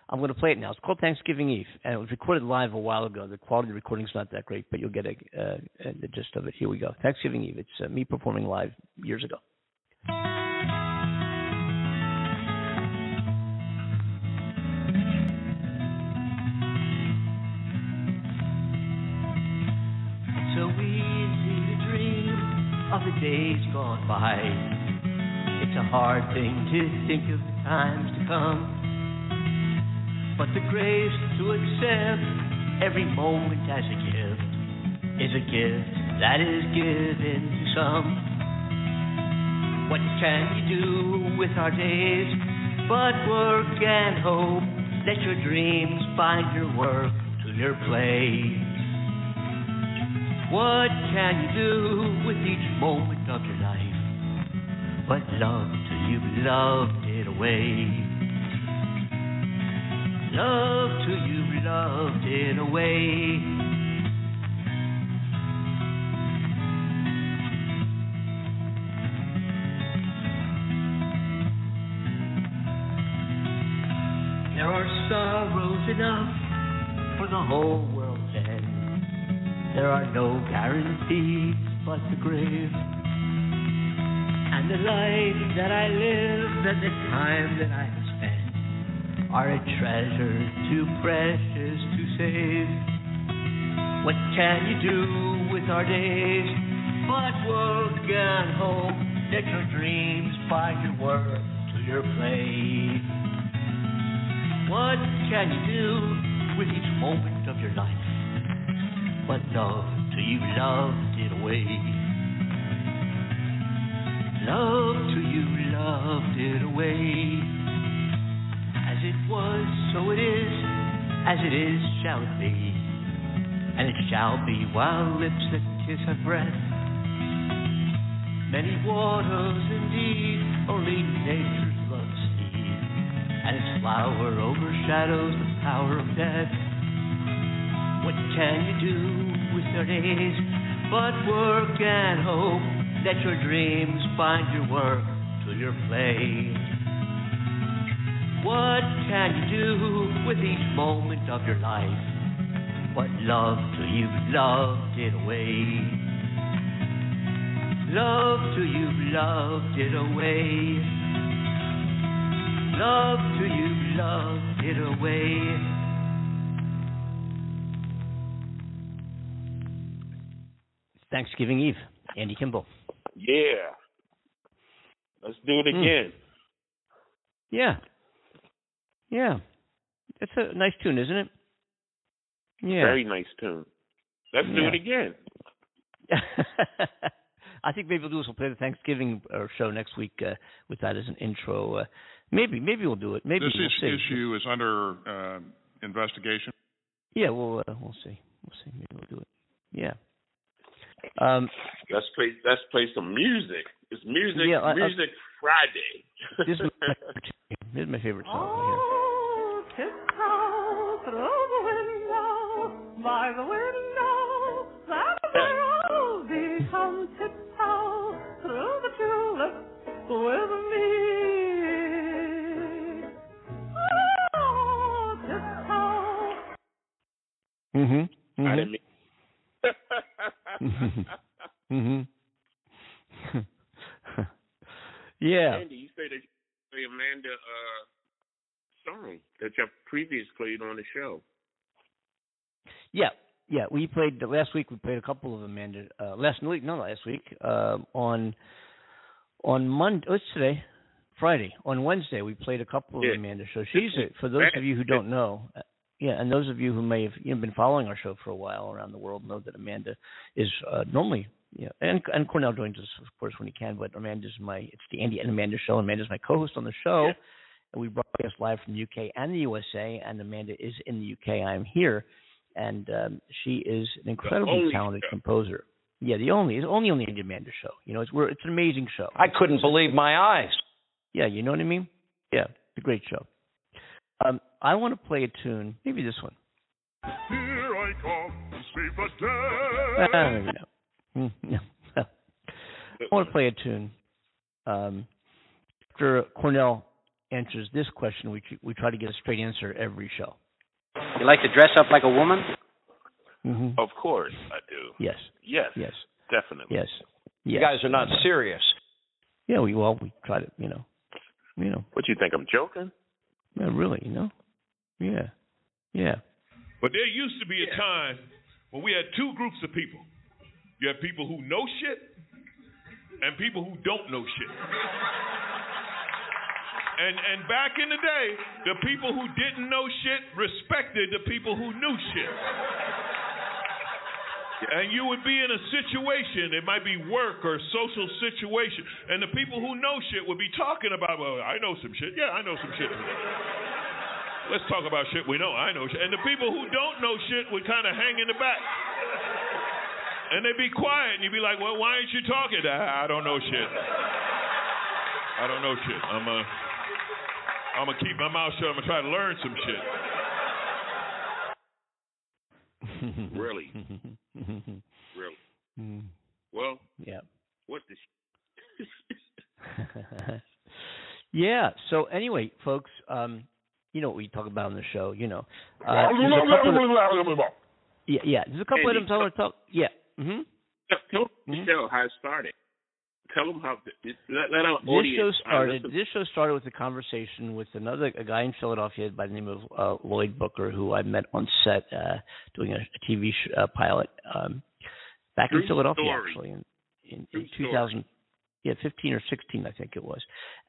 S1: I'm going to play it now. It's called Thanksgiving Eve, and it was recorded live a while ago. The quality of the recording's not that great, but you'll get a, uh, the gist of it. Here we go. Thanksgiving Eve. It's uh, me performing live years ago.
S18: Days gone by. It's a hard thing to think of the times to come. But the grace to accept every moment as a gift is a gift that is given to some. What can you do with our days but work and hope? Let your dreams find your work to your play. What can you do with each moment of your life but love till you've loved it away? Love till you've loved it away. There are sorrows enough for the whole. There are no guarantees but the grave. And the life that I live and the time that I have spent are a treasure too precious to save. What can you do with our days but work and hope? that your dreams find your work to your play. What can you do with each moment? But love to you loved it away. Love to you loved it away. As it was, so it is. As it is, shall it be. And it shall be while lips that kiss have breath. Many waters indeed, only nature's love see. And its flower overshadows the power of death. What can you do with your days but work and hope that your dreams find your work to your play? What can you do with each moment of your life? But love to you loved it away. Love to you've loved it away. Love to you've loved it away.
S1: Thanksgiving Eve, Andy Kimball.
S2: Yeah. Let's do it
S1: Hmm.
S2: again.
S1: Yeah. Yeah. That's a nice tune, isn't it? Yeah.
S2: Very nice tune. Let's do it again.
S1: I think maybe we'll do this. We'll play the Thanksgiving uh, show next week uh, with that as an intro. Uh, maybe, maybe we'll do it. Maybe
S19: this
S1: we'll
S19: is-
S1: see.
S19: issue is under uh, investigation.
S1: Yeah, we'll uh, we'll see. We'll see. Maybe we'll do it. Yeah. Um,
S2: Let's play. Let's play some music. It's music.
S1: Yeah, I- I-
S2: music Friday.
S1: this is my favorite, this is my favorite song right
S20: Tiptoe through the window, by the window, that will become tiptoe through the tulips with me. Oh, tiptoe.
S1: here. Mm-hmm.
S2: I didn't
S1: mm-hmm. mm-hmm. yeah.
S2: Andy, you say that you play Amanda uh, song that you previously played on the show.
S1: Yeah, yeah. We played last week. We played a couple of Amanda. Uh, last week, no, last week. Uh, on on Monday. What's today? Friday. On Wednesday, we played a couple
S2: Yeah.
S1: of Amanda shows. She's a, for those of you who don't know. Yeah, and those of you who may have you know, been following our show for a while around the world know that Amanda is uh, normally, you know, and and Cornell joins us of course when he can. But Amanda's my it's the Andy and Amanda show. Amanda's my co-host on the show, and we broadcast live from the UK and the USA. And Amanda is in the UK. I'm here, and um, she is an incredibly talented
S19: show.
S1: composer. Yeah, the only it's only on the Andy Amanda show. You know, it's we're it's an amazing show.
S4: I couldn't believe my eyes.
S1: Yeah, you know what I mean? Yeah, it's a great show. Um, I want to play a tune, maybe this one.
S20: Here I come to save the day.
S1: Ah, maybe no. Mm, no. I want to play a tune. Um, after Cornell answers this question, we we try to get a straight answer every show.
S21: You like to dress up like a woman?
S1: Mm-hmm.
S2: Of course, I do.
S1: Yes.
S2: Yes.
S1: Yes.
S2: Definitely.
S1: Yes.
S4: You
S1: Yes.
S4: guys are not serious.
S1: Yeah, we well we try to you know, you know,
S2: What you think? I'm joking?
S1: Yeah, really, you know, yeah, yeah.
S19: But there used to be a time when we had two groups of people. You have people who know shit and people who don't know shit. And and back in the day, the people who didn't know shit respected the people who knew shit. And you would be in a situation, it might be work or social situation, and the people who know shit would be talking about, well, I know some shit. Yeah, I know some shit. Let's talk about shit we know. I know shit. And the people who don't know shit would kind of hang in the back. And they'd be quiet, and you'd be like, well, why aren't you talking? I, don't know shit. I don't know shit. I'm uh, I'm gonna keep my mouth shut. I'm gonna try to learn some shit.
S2: Really? Really? Well,
S1: yeah.
S2: what the? Sh-
S1: yeah. So anyway, folks, um, you know what we talk about on the show. You know, uh, there's a couple of- yeah, yeah. There's a couple
S2: Andy,
S1: items I want to talk. Yeah. hmm
S2: Tell the show how it started. Tell them how. Let, let our
S1: This
S2: audience.
S1: show
S2: uh,
S1: started. This show started with a conversation with another a guy in Philadelphia by the name of uh, Lloyd Booker, who I met on set uh, doing a, a TV sh- uh, pilot um, back
S2: True
S1: in Philadelphia,
S2: story.
S1: actually in in, in
S2: story.
S1: yeah, 15 or 16, I think it was.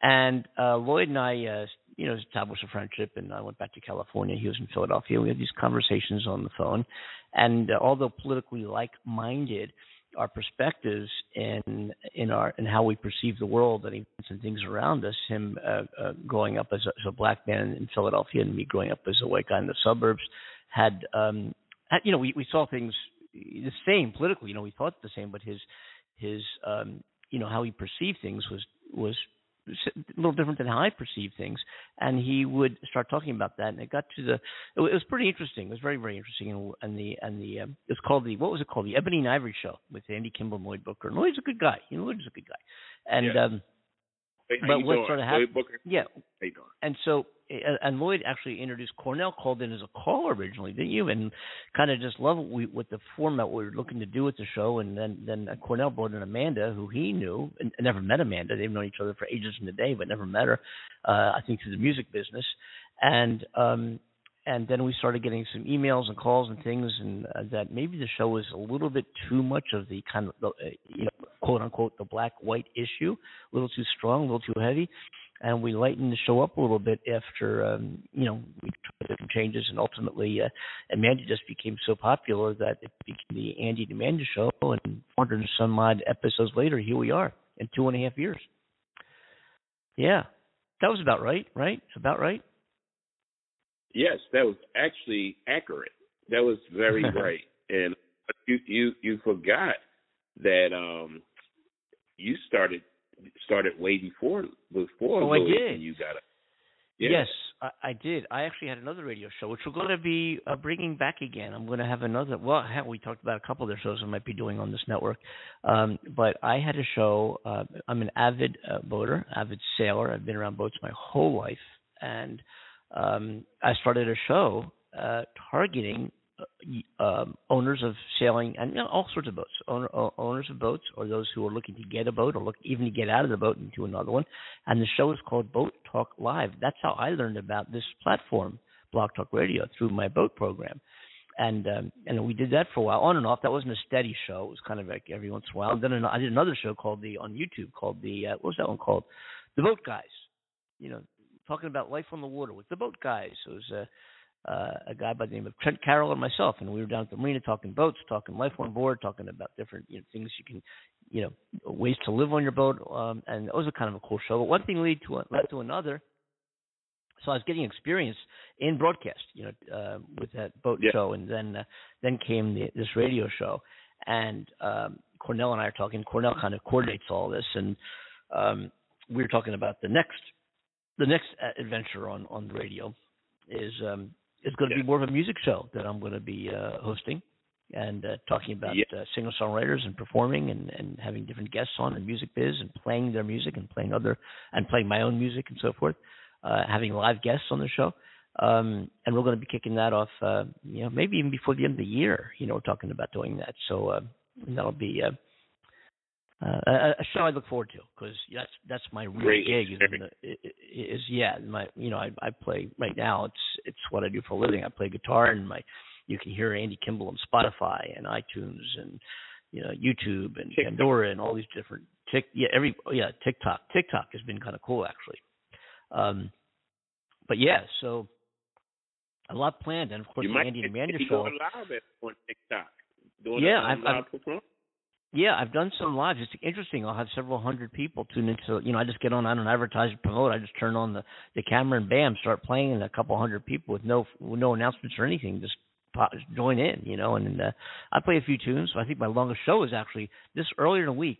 S1: And uh, Lloyd and I, uh, you know, established a friendship, and I went back to California. He was in Philadelphia. We had these conversations on the phone, and uh, although politically like-minded, our perspectives in in our in how we perceive the world and events and things around us. Him uh, uh, growing up as a, as a black man in Philadelphia, and me growing up as a white guy in the suburbs, had um, had, you know we we saw things the same politically. You know, we thought the same, but his his um, you know how he perceived things was was a little different than how I perceive things. And he would start talking about that, and it got to the. It was pretty interesting. It was very very interesting, and, and the and the um, it was called the what was it called the Ebony and Ivory Show with Andy Kimball, and Lloyd Booker. And Lloyd's a good guy. You know, Lloyd's a good guy. And
S2: Yeah.
S1: um,
S2: Hey,
S1: but what
S2: doing?
S1: sort of happened?
S2: Booker?
S1: Yeah. And so, and Lloyd actually introduced Cornell called in as a caller originally, didn't you? And kind of just loved what, what the format we were looking to do with the show. And then then Cornell brought in Amanda, who he knew and never met Amanda. They've known each other for ages in the day, but never met her. Uh, I think through the music business. And um, and then we started getting some emails and calls and things, and uh, that maybe the show was a little bit too much of the kind of the, uh, you know quote unquote the black white issue, a little too strong, a little too heavy, and we lightened the show up a little bit after um, you know we tried some changes, and ultimately uh, Amanda just became so popular that it became the Andy and Amanda show, and 400 and some odd episodes later, here we are in two and a half years. Yeah, that was about right, right? About right.
S2: Yes, that was actually accurate. That was very right. And you you you forgot that um you started started way before before
S1: Oh, I did.
S2: you got it.
S1: Yes, I, I did. I actually had another radio show, which we're going to be uh, bringing back again. I'm going to have another. Well, heck, we talked about a couple of their shows I might be doing on this network. Um, but I had a show. Uh, I'm an avid uh, boater, avid sailor. I've been around boats my whole life, and um, I started a show uh, targeting um, owners of sailing and you know, all sorts of boats, owner, owners of boats, or those who are looking to get a boat or look even to get out of the boat into another one. And the show is called Boat Talk Live. That's how I learned about this platform, Blog Talk Radio, through my boat program. And um, and we did that for a while, on and off. That wasn't a steady show. It was kind of like every once in a while. And then I did another show called the on YouTube called the uh, what was that one called? The Boat Guys. You know, talking about life on the water with the boat guys. It was a uh, a guy by the name of Trent Carroll and myself, and we were down at the marina talking boats, talking life on board, talking about different you know things you can, you know, ways to live on your boat. Um, and it was a kind of a cool show. But one thing led to led to another. So I was getting experience in broadcast, you know, uh, with that boat
S2: Yeah.
S1: show, and then uh, then came the, this radio show, and um, Cornell and I are talking. Cornell kind of coordinates all this, and um, we were talking about the next the next uh, adventure on on the radio is um is going to be more of a music show that I'm going to be uh, hosting and uh, talking about
S2: Yeah.
S1: uh, singer songwriters and performing and and having different guests on in music biz and playing their music and playing other and playing my own music and so forth. Uh, having live guests on the show. Um, and we're going to be kicking that off, uh, you know, maybe even before the end of the year. You know, we're talking about doing that. So uh, that'll be uh, uh, a, a show I look forward to because that's that's my real
S2: Great
S1: gig. Is, the, i- i- is yeah, my you know I I play right now. It's it's what I do for a living. I play guitar and my you can hear Andy Kimball on Spotify and iTunes and you know YouTube and Pandora and all these different tick yeah every yeah TikTok TikTok has been kind of cool actually. Um, but yeah, so a lot planned, and of course
S2: you
S1: the
S2: might
S1: Andy and Amanda show.
S2: live at on TikTok. Doing
S1: Yeah,
S2: a
S1: I've-
S2: live
S1: I've-
S2: performance.
S1: Yeah, I've done some lives. It's interesting. I'll have several hundred people tune into. You know, I just get on. I don't advertise or promote. I just turn on the the camera and bam, start playing, and a couple hundred people with no with no announcements or anything just pop, join in. You know, and uh, I play a few tunes. I think my longest show is actually this earlier in the week.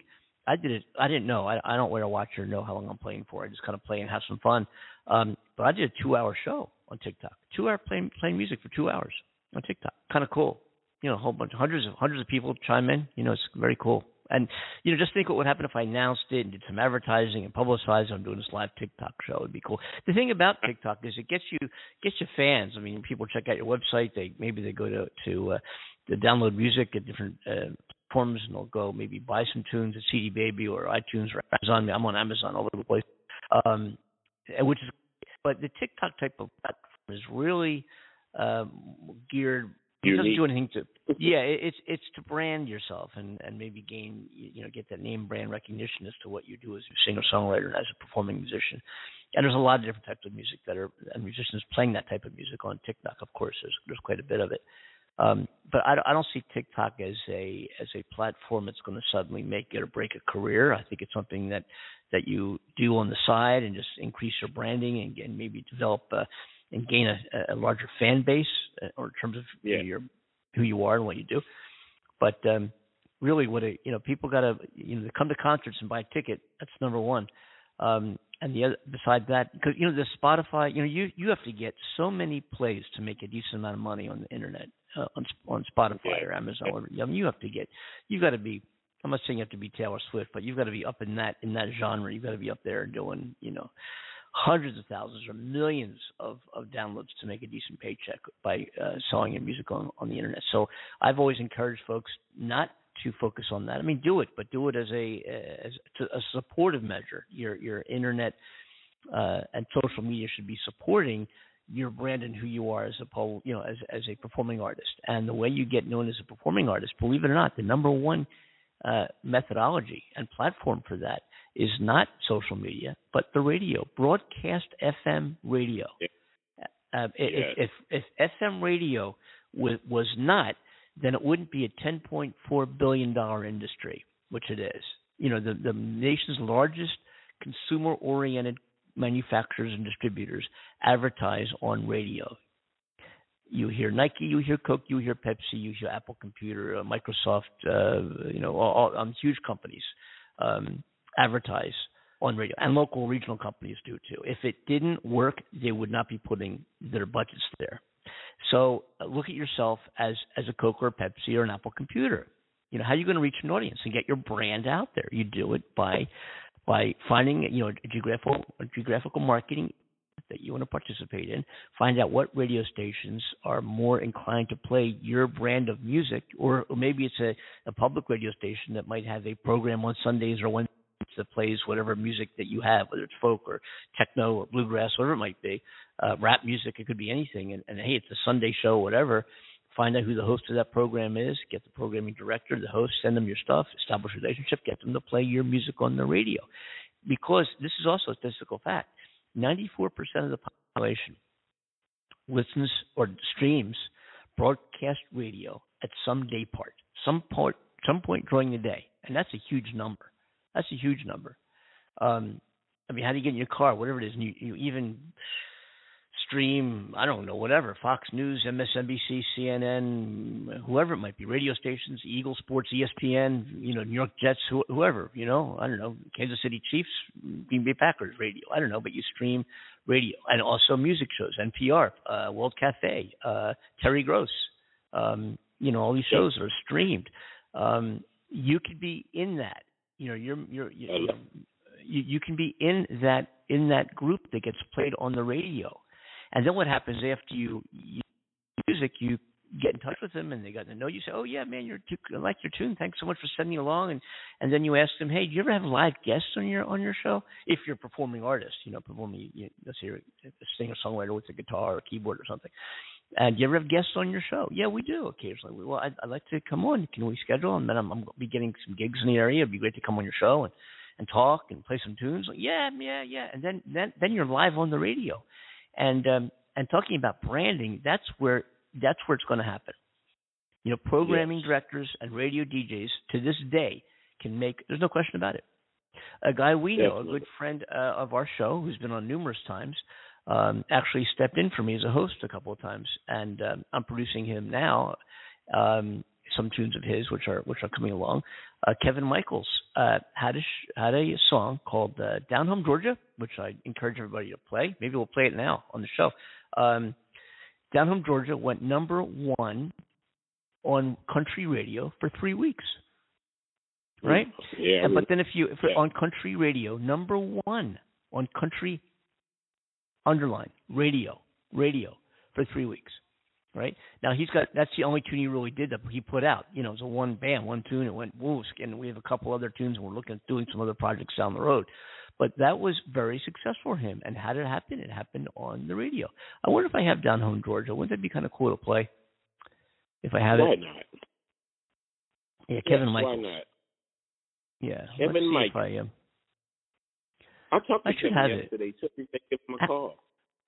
S1: I did it. I didn't know. I, I don't wear a watch or know how long I'm playing for. I just kind of play and have some fun. Um, but I did a two hour show on TikTok. Two hour playing playing music for two hours on TikTok. Kind of cool you know, a whole bunch, hundreds of hundreds of people chime in. You know, it's very cool. And you know, just think what would happen if I announced it and did some advertising and publicized. I'm doing this live TikTok show. It'd be cool. The thing about TikTok is it gets you gets you fans. I mean, people check out your website. They maybe they go to to uh, to download music at different uh, platforms, and they'll go maybe buy some tunes at CD Baby or iTunes or Amazon. I'm on Amazon all over the place. Um, which is, but the TikTok type of platform is really um, geared it doesn't do anything to yeah it, it's it's to brand yourself and and maybe gain you know get that name brand recognition as to what you do as a singer songwriter and as a performing musician. And there's a lot of different types of music that are and musicians playing that type of music on tiktok of course there's there's quite a bit of it. Um but i don't- i don't see tiktok as a as a platform that's going to suddenly make it or break a career. I think it's something that that you do on the side and just increase your branding and, and maybe develop uh, and gain a, a larger fan base uh, or in terms of know, your who you are and what you do. But um, really, what a, you know, people got to you know they come to concerts and buy a ticket. That's number one. Um, and the other, besides that, because you know the Spotify, you know, you you have to get so many plays to make a decent amount of money on the internet uh, on on Spotify or Amazon. Or, I mean, you have to get, you got to be. I'm not saying you have to be Taylor Swift, but you've got to be up in that in that genre. You've got to be up there doing, you know, hundreds of thousands or millions of, of downloads to make a decent paycheck by uh, selling your music on, on the internet. So I've always encouraged folks not to focus on that. I mean, do it, but do it as a as a supportive measure. Your your internet uh, and social media should be supporting your brand and who you are as a you know as as a performing artist. And the way you get known as a performing artist, believe it or not, the number one uh, methodology and platform for that is not social media, but the radio, broadcast FM radio. Uh, if, if if FM radio was, was not, then it wouldn't be a 10.4 billion dollar industry, which it is. You know, the the nation's largest consumer-oriented manufacturers and distributors advertise on radio. You hear Nike, you hear Coke, you hear Pepsi, you hear Apple Computer, uh, Microsoft, uh, you know, all, all um, huge companies um, advertise on radio, and local regional companies do too. If it didn't work, they would not be putting their budgets there. So uh, look at yourself as as a Coke or a Pepsi or an Apple Computer. You know, how are you going to reach an audience and get your brand out there? You do it by by finding you know a geographical a geographical marketing that you want to participate in. Find out what radio stations are more inclined to play your brand of music, or, or maybe it's a, a public radio station that might have a program on Sundays or Wednesdays that plays whatever music that you have, whether it's folk or techno or bluegrass, whatever it might be, uh, rap music, it could be anything. And, and hey, it's a Sunday show, whatever. Find out who the host of that program is, get the programming director, the host, send them your stuff, establish a relationship, get them to play your music on the radio. Because this is also a statistical fact 94% of the population listens or streams broadcast radio at some day part, some part, some point during the day, and that's a huge number. That's a huge number. Um, I mean, how do you get in your car, whatever it is, and you, you even stream, I don't know, whatever, Fox News, MSNBC, CNN, whoever it might be, radio stations, Eagle Sports, ESPN, you know, New York Jets, wh- whoever, you know, I don't know, Kansas City Chiefs, Green Bay Packers radio, I don't know, but you stream radio and also music shows, NPR, uh, World Cafe, uh, Terry Gross, um, you know, all these shows are streamed. Um, you could be in that, you know, you're, you're, you, you, you can be in that in that group that gets played on the radio. And then what happens after you, you music, you get in touch with them and they got to know you. Say, "Oh yeah, man, you're too, I like your tune. Thanks so much for sending along." And and then you ask them, "Hey, do you ever have live guests on your on your show? If you're a performing artist, you know, performing, you, let's say you're a singer songwriter with a guitar or keyboard or something." And do you ever have guests on your show? Yeah, we do occasionally. Well, I'd, I'd like to come on. Can we schedule? And then I'm, I'm going to be getting some gigs in the area. It'd be great to come on your show and and talk and play some tunes. Yeah, yeah, yeah. And then then then you're live on the radio, and um, and talking about branding. That's where that's where it's going to happen. You know, programming directors and radio DJs to this day can make. There's no question about it. A guy we know, a good friend uh, of our show, who's been on numerous times, um, actually stepped in for me as a host a couple of times, and um, I'm producing him now. Um, some tunes of his, which are which are coming along. Uh, Kevin Michaels uh, had a sh- had a song called uh, "Down Home Georgia," which I encourage everybody to play. Maybe we'll play it now on the show. Um, "Down Home Georgia" went number one on country radio for three weeks. Right?
S2: Yeah.
S1: And, but then if you if on country radio, number one on country underline radio radio for three weeks right? Now he's got that's the only tune he really did that he put out. You know, it was a one band, one tune. It went woosk, and we have a couple other tunes, and we're looking at doing some other projects down the road. But that was very successful for him. And how did it happen? It happened on the radio. I wonder if I have Down Home Georgia. Wouldn't that be kind of cool to play?
S22: if I have
S2: Why
S22: it.
S2: not?
S22: Yeah, Kevin
S2: Yes,
S22: Michaels.
S2: Why not?
S22: Yeah,
S2: Kevin
S22: let's
S2: Michaels.
S22: I.
S2: Talked to
S22: I should
S2: Kevin
S22: have it.
S2: yesterday. Took me to give him a call.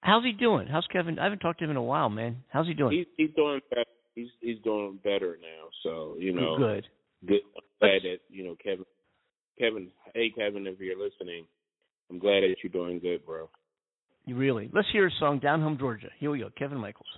S22: How's he doing? How's Kevin? I haven't talked to him in a while, man. How's he doing?
S2: He's he's doing better. He's he's doing better now. So you know,
S22: Good.
S2: good. I'm glad that you know Kevin. Kevin, hey Kevin, if you're listening, I'm glad that you're doing good, bro.
S22: You really? Let's hear a song, "Down Home Georgia." Here we go, Kevin Michaels.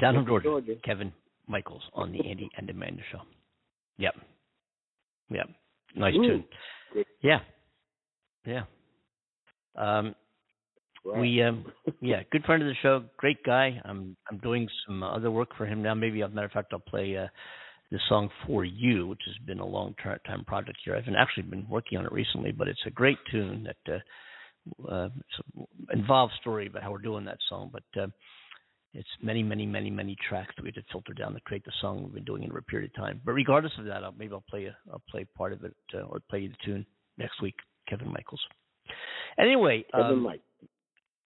S1: Down home Georgia. Georgia.
S22: Kevin Michaels on the Andy and Amanda show. Yep. Yep. Nice
S2: Ooh,
S22: tune. Yeah. Yeah. Um
S2: Right.
S22: we um yeah, good friend of the show, great guy. I'm I'm doing some other work for him now. Maybe as a matter of fact I'll play uh the song for you, which has been a long time project here. I've actually been working on it recently, but it's a great tune that uh, uh, it's a involved story about how we're doing that song. But uh, it's many, many, many, many tracks that we had to filter down to create the song. We've been doing it over a period of time. But regardless of that, I'll, maybe I'll play a, I'll play part of it uh, or play the tune next week. Kevin Michaels. Anyway,
S2: Kevin
S22: um,
S2: Mike.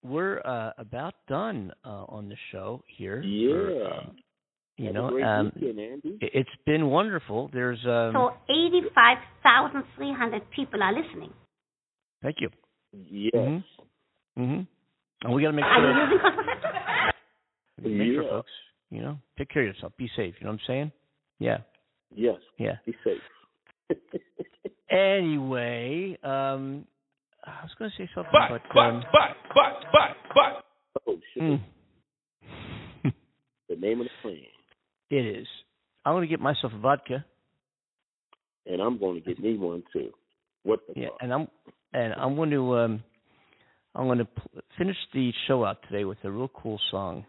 S22: we're uh, about done uh, on the show here. for,
S2: Yeah.
S22: um, you
S2: Have
S22: know, um,
S2: weekend,
S22: it- it's been wonderful. There's um,
S23: So 85,300 people are listening.
S22: thank you.
S2: Yes.
S22: Mm-hmm. mm-hmm. And we got to make
S23: Are you
S22: sure,
S23: using contraceptive?
S22: Make sure,
S2: Yeah.
S22: folks. You know, take care of yourself. Be safe. You know what I'm saying? Yeah.
S2: Yes.
S22: Yeah.
S2: Be safe.
S22: Anyway, um, I was going to say something,
S24: But,
S22: but,
S24: but,
S22: um,
S24: but, but, but, but.
S2: Oh, shit.
S22: mm,
S23: the name of the plan.
S1: It is. I'm going to get myself a vodka.
S23: And I'm going to get me one too. What the
S1: Yeah,
S23: fuck?
S1: and I'm and I'm going to um I'm going to pl- finish the show out today with a real cool song.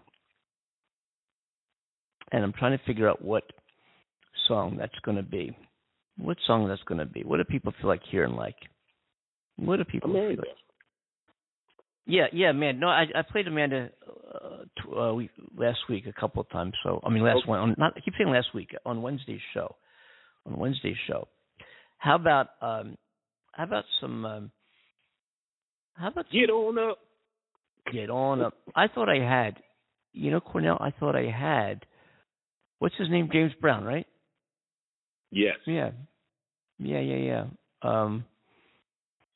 S1: And I'm trying to figure out what song that's going to be. What song that's going to be? What do people feel like hearing like? What do people feel
S23: Amanda.
S1: like? Yeah, yeah, man. No, I I played Amanda uh, uh week, last week a couple of times. So I mean last
S23: Okay.
S1: one on not I keep saying last week on Wednesday's show. On Wednesday's show. How about um how about some um how about
S23: Get on up.
S1: get on up? I thought I had you know, Cornell, I thought I had what's his name? James Brown, right?
S23: Yes.
S1: Yeah. Yeah, yeah, yeah. Um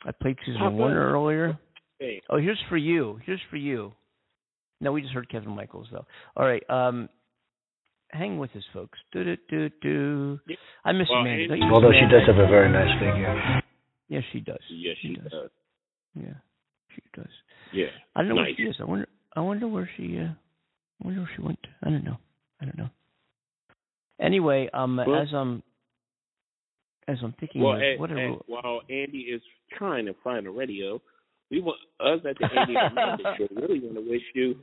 S1: I played season
S23: Pop
S1: Warner earlier.
S23: Hey,
S1: Oh, here's for you. Here's for you. No, we just heard Kevin Michaels though. All right. Um hang with us folks. Do do do do. I miss
S23: Well,
S1: Amanda.
S23: Andy-
S1: Don't you miss
S21: Although she
S1: Amanda?
S21: does have a very nice figure.
S1: Yes, she does.
S23: yes, she
S1: does.
S23: does.
S1: Yeah. She does.
S23: Yeah.
S1: I don't know where she is. I wonder I wonder where she uh I wonder where she went. I don't know. I don't know. Anyway, um
S23: Well-
S1: as I'm as I'm thinking
S23: Well,
S1: of
S23: and,
S1: what
S23: and while Andy is trying to find a radio, we want us at the Andy and Amanda show really want to wish you.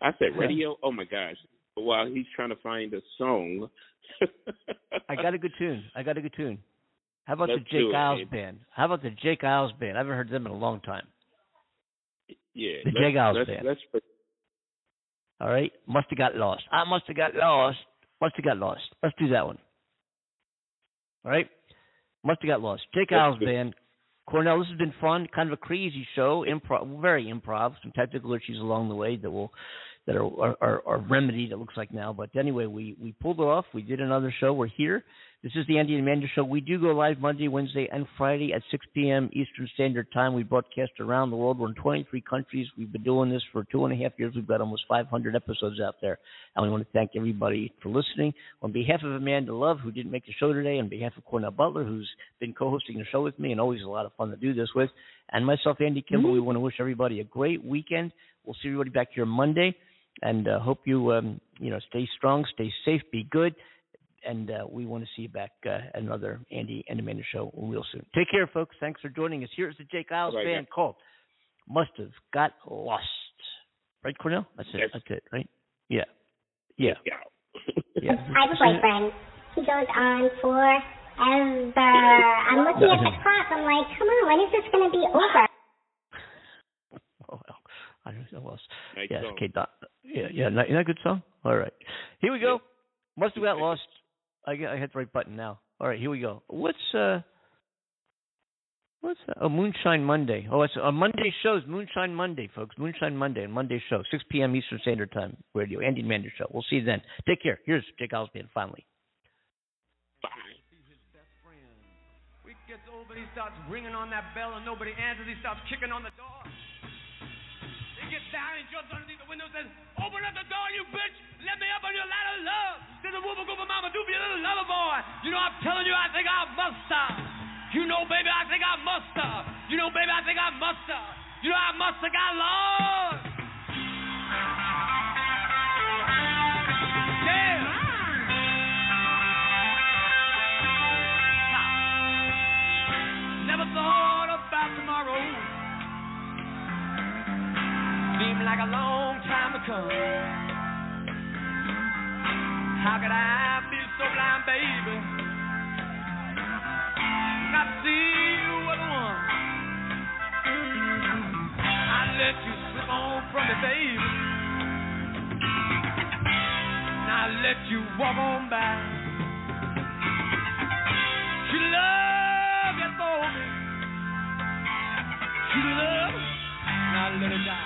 S23: I said radio. Oh my gosh! While he's trying to find a song.
S1: I got a good tune. I got a good tune. How about
S23: Let's
S1: the Jake
S23: it,
S1: Isles band? How about the J. Geils band? I haven't heard them in a long time.
S23: Yeah.
S1: The J. Geils
S23: let's,
S1: band. All right. Must have got lost. I must have got lost. Must have got lost. Let's do that one. All right. Must have got lost.
S23: J. Geils
S1: band. Cornell, this has been fun. Kind of a crazy show. Improv, very improv. Some technical issues along the way that will that are, are, are, are remedied. It looks like now. But anyway, we we pulled it off. We did another show. We're here. This is the Andy and Amanda Show. We do go live Monday, Wednesday, and Friday at 6 p.m. Eastern Standard Time. We broadcast around the world. We're in 23 countries. We've been doing this for two and a half years. We've got almost 500 episodes out there. And we want to thank everybody for listening. On behalf of Amanda Love, who didn't make the show today, on behalf of Cornell Butler, who's been co hosting the show with me and always a lot of fun to do this with, and myself, Andy Kimball, we want to wish everybody a great weekend. We'll see everybody back here Monday. And uh, hope you, um, you know, stay strong, stay safe, be good and uh, we want to see you back uh, at another Andy and Amanda show real soon. Take care, folks. Thanks for joining us. Here's the J. Geils
S23: Bye-bye,
S1: band called "Must Have Got Lost." Right, Cornell? That's it.
S23: Yes.
S1: That's it. Right? Yeah. Yeah.
S23: Yeah.
S1: Yeah.
S25: I have a boyfriend. He goes on forever. I'm looking at the clock. I'm like, come on, when is this going to be over?
S1: Oh well. I don't know what else.
S23: Nice
S1: yes.
S23: song.
S1: Okay. Dot. Yeah. Yeah. Not, isn't that a good song? All right. Here we go. Must have got lost. I I hit the right button now. All right. Here we go. What's uh. What's that? Oh, Moonshine Monday. Oh, it's a Monday shows. Moonshine Monday, folks. Moonshine Monday and Monday show, 6 p.m. Eastern Standard Time. Radio Andy and Amanda show. We'll see you then. Take care. Here's Jake Osborne finally.
S20: Week gets over, he starts ringing on that bell and nobody answers. He starts kicking on the door. He gets down, he jumps underneath the window and says, Open up the door, you bitch! Let me up on your ladder of love! Says the whoopah goopa mama doopy little lover boy. You know, I'm telling you, I think I must stop. You know, baby, I think I must stop. You know, baby, I think I must stop. You know, I must have got lost. Never thought about tomorrow. Seemed like a long time to come. How could I be so blind, baby? Not see you were the one. I let you slip on from me, baby. And I let you walk on by. She love you for me. She love, and I let her die.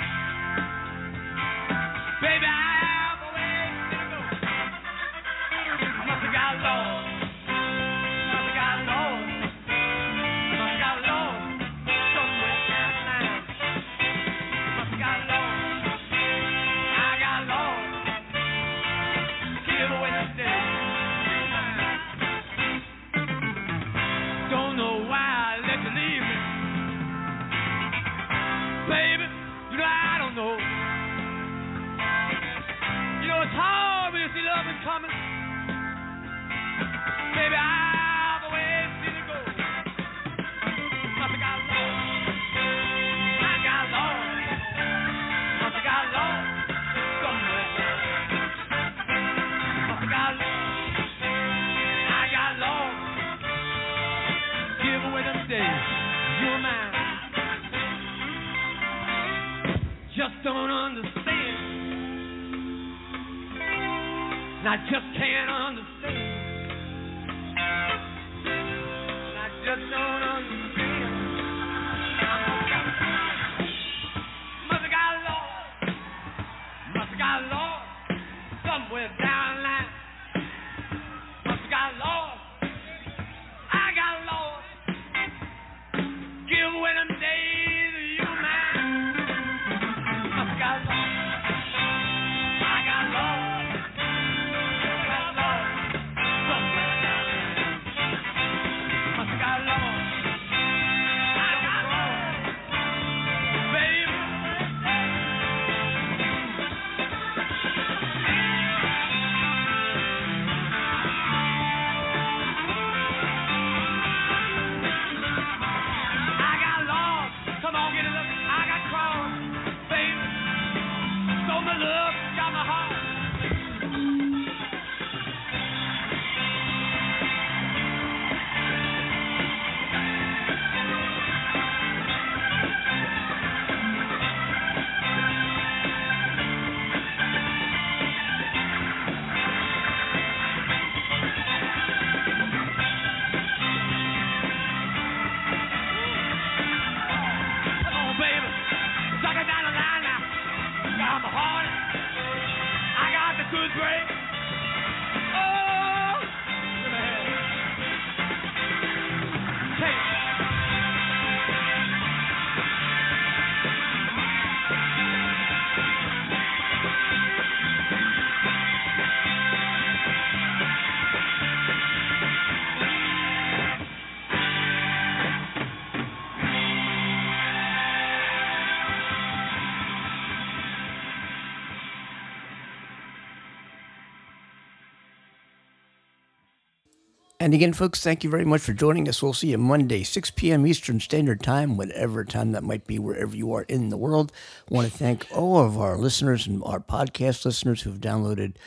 S1: And again, folks, thank you very much for joining us. We'll see you Monday, 6 p.m. Eastern Standard Time, whatever time that might be, wherever you are in the world. I want to thank all of our listeners and our podcast listeners who've downloaded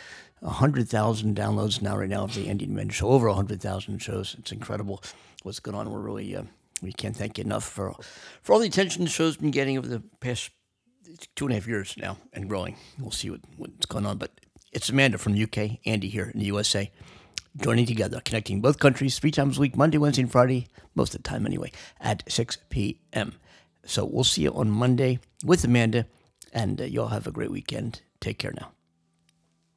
S1: 100,000 downloads now, right now, of the Andy Men Show. Over 100,000 shows. It's incredible what's going on. We're really, uh, we can't thank you enough for, for all the attention the show's been getting over the past two and a half years now and growing. We'll see what, what's going on. But it's Amanda from UK, Andy here in the USA joining together, connecting both countries three times a week, Monday, Wednesday, and Friday, most of the time anyway, at 6 p.m. So we'll see you on Monday with Amanda, and uh, y'all have a great weekend. Take care now.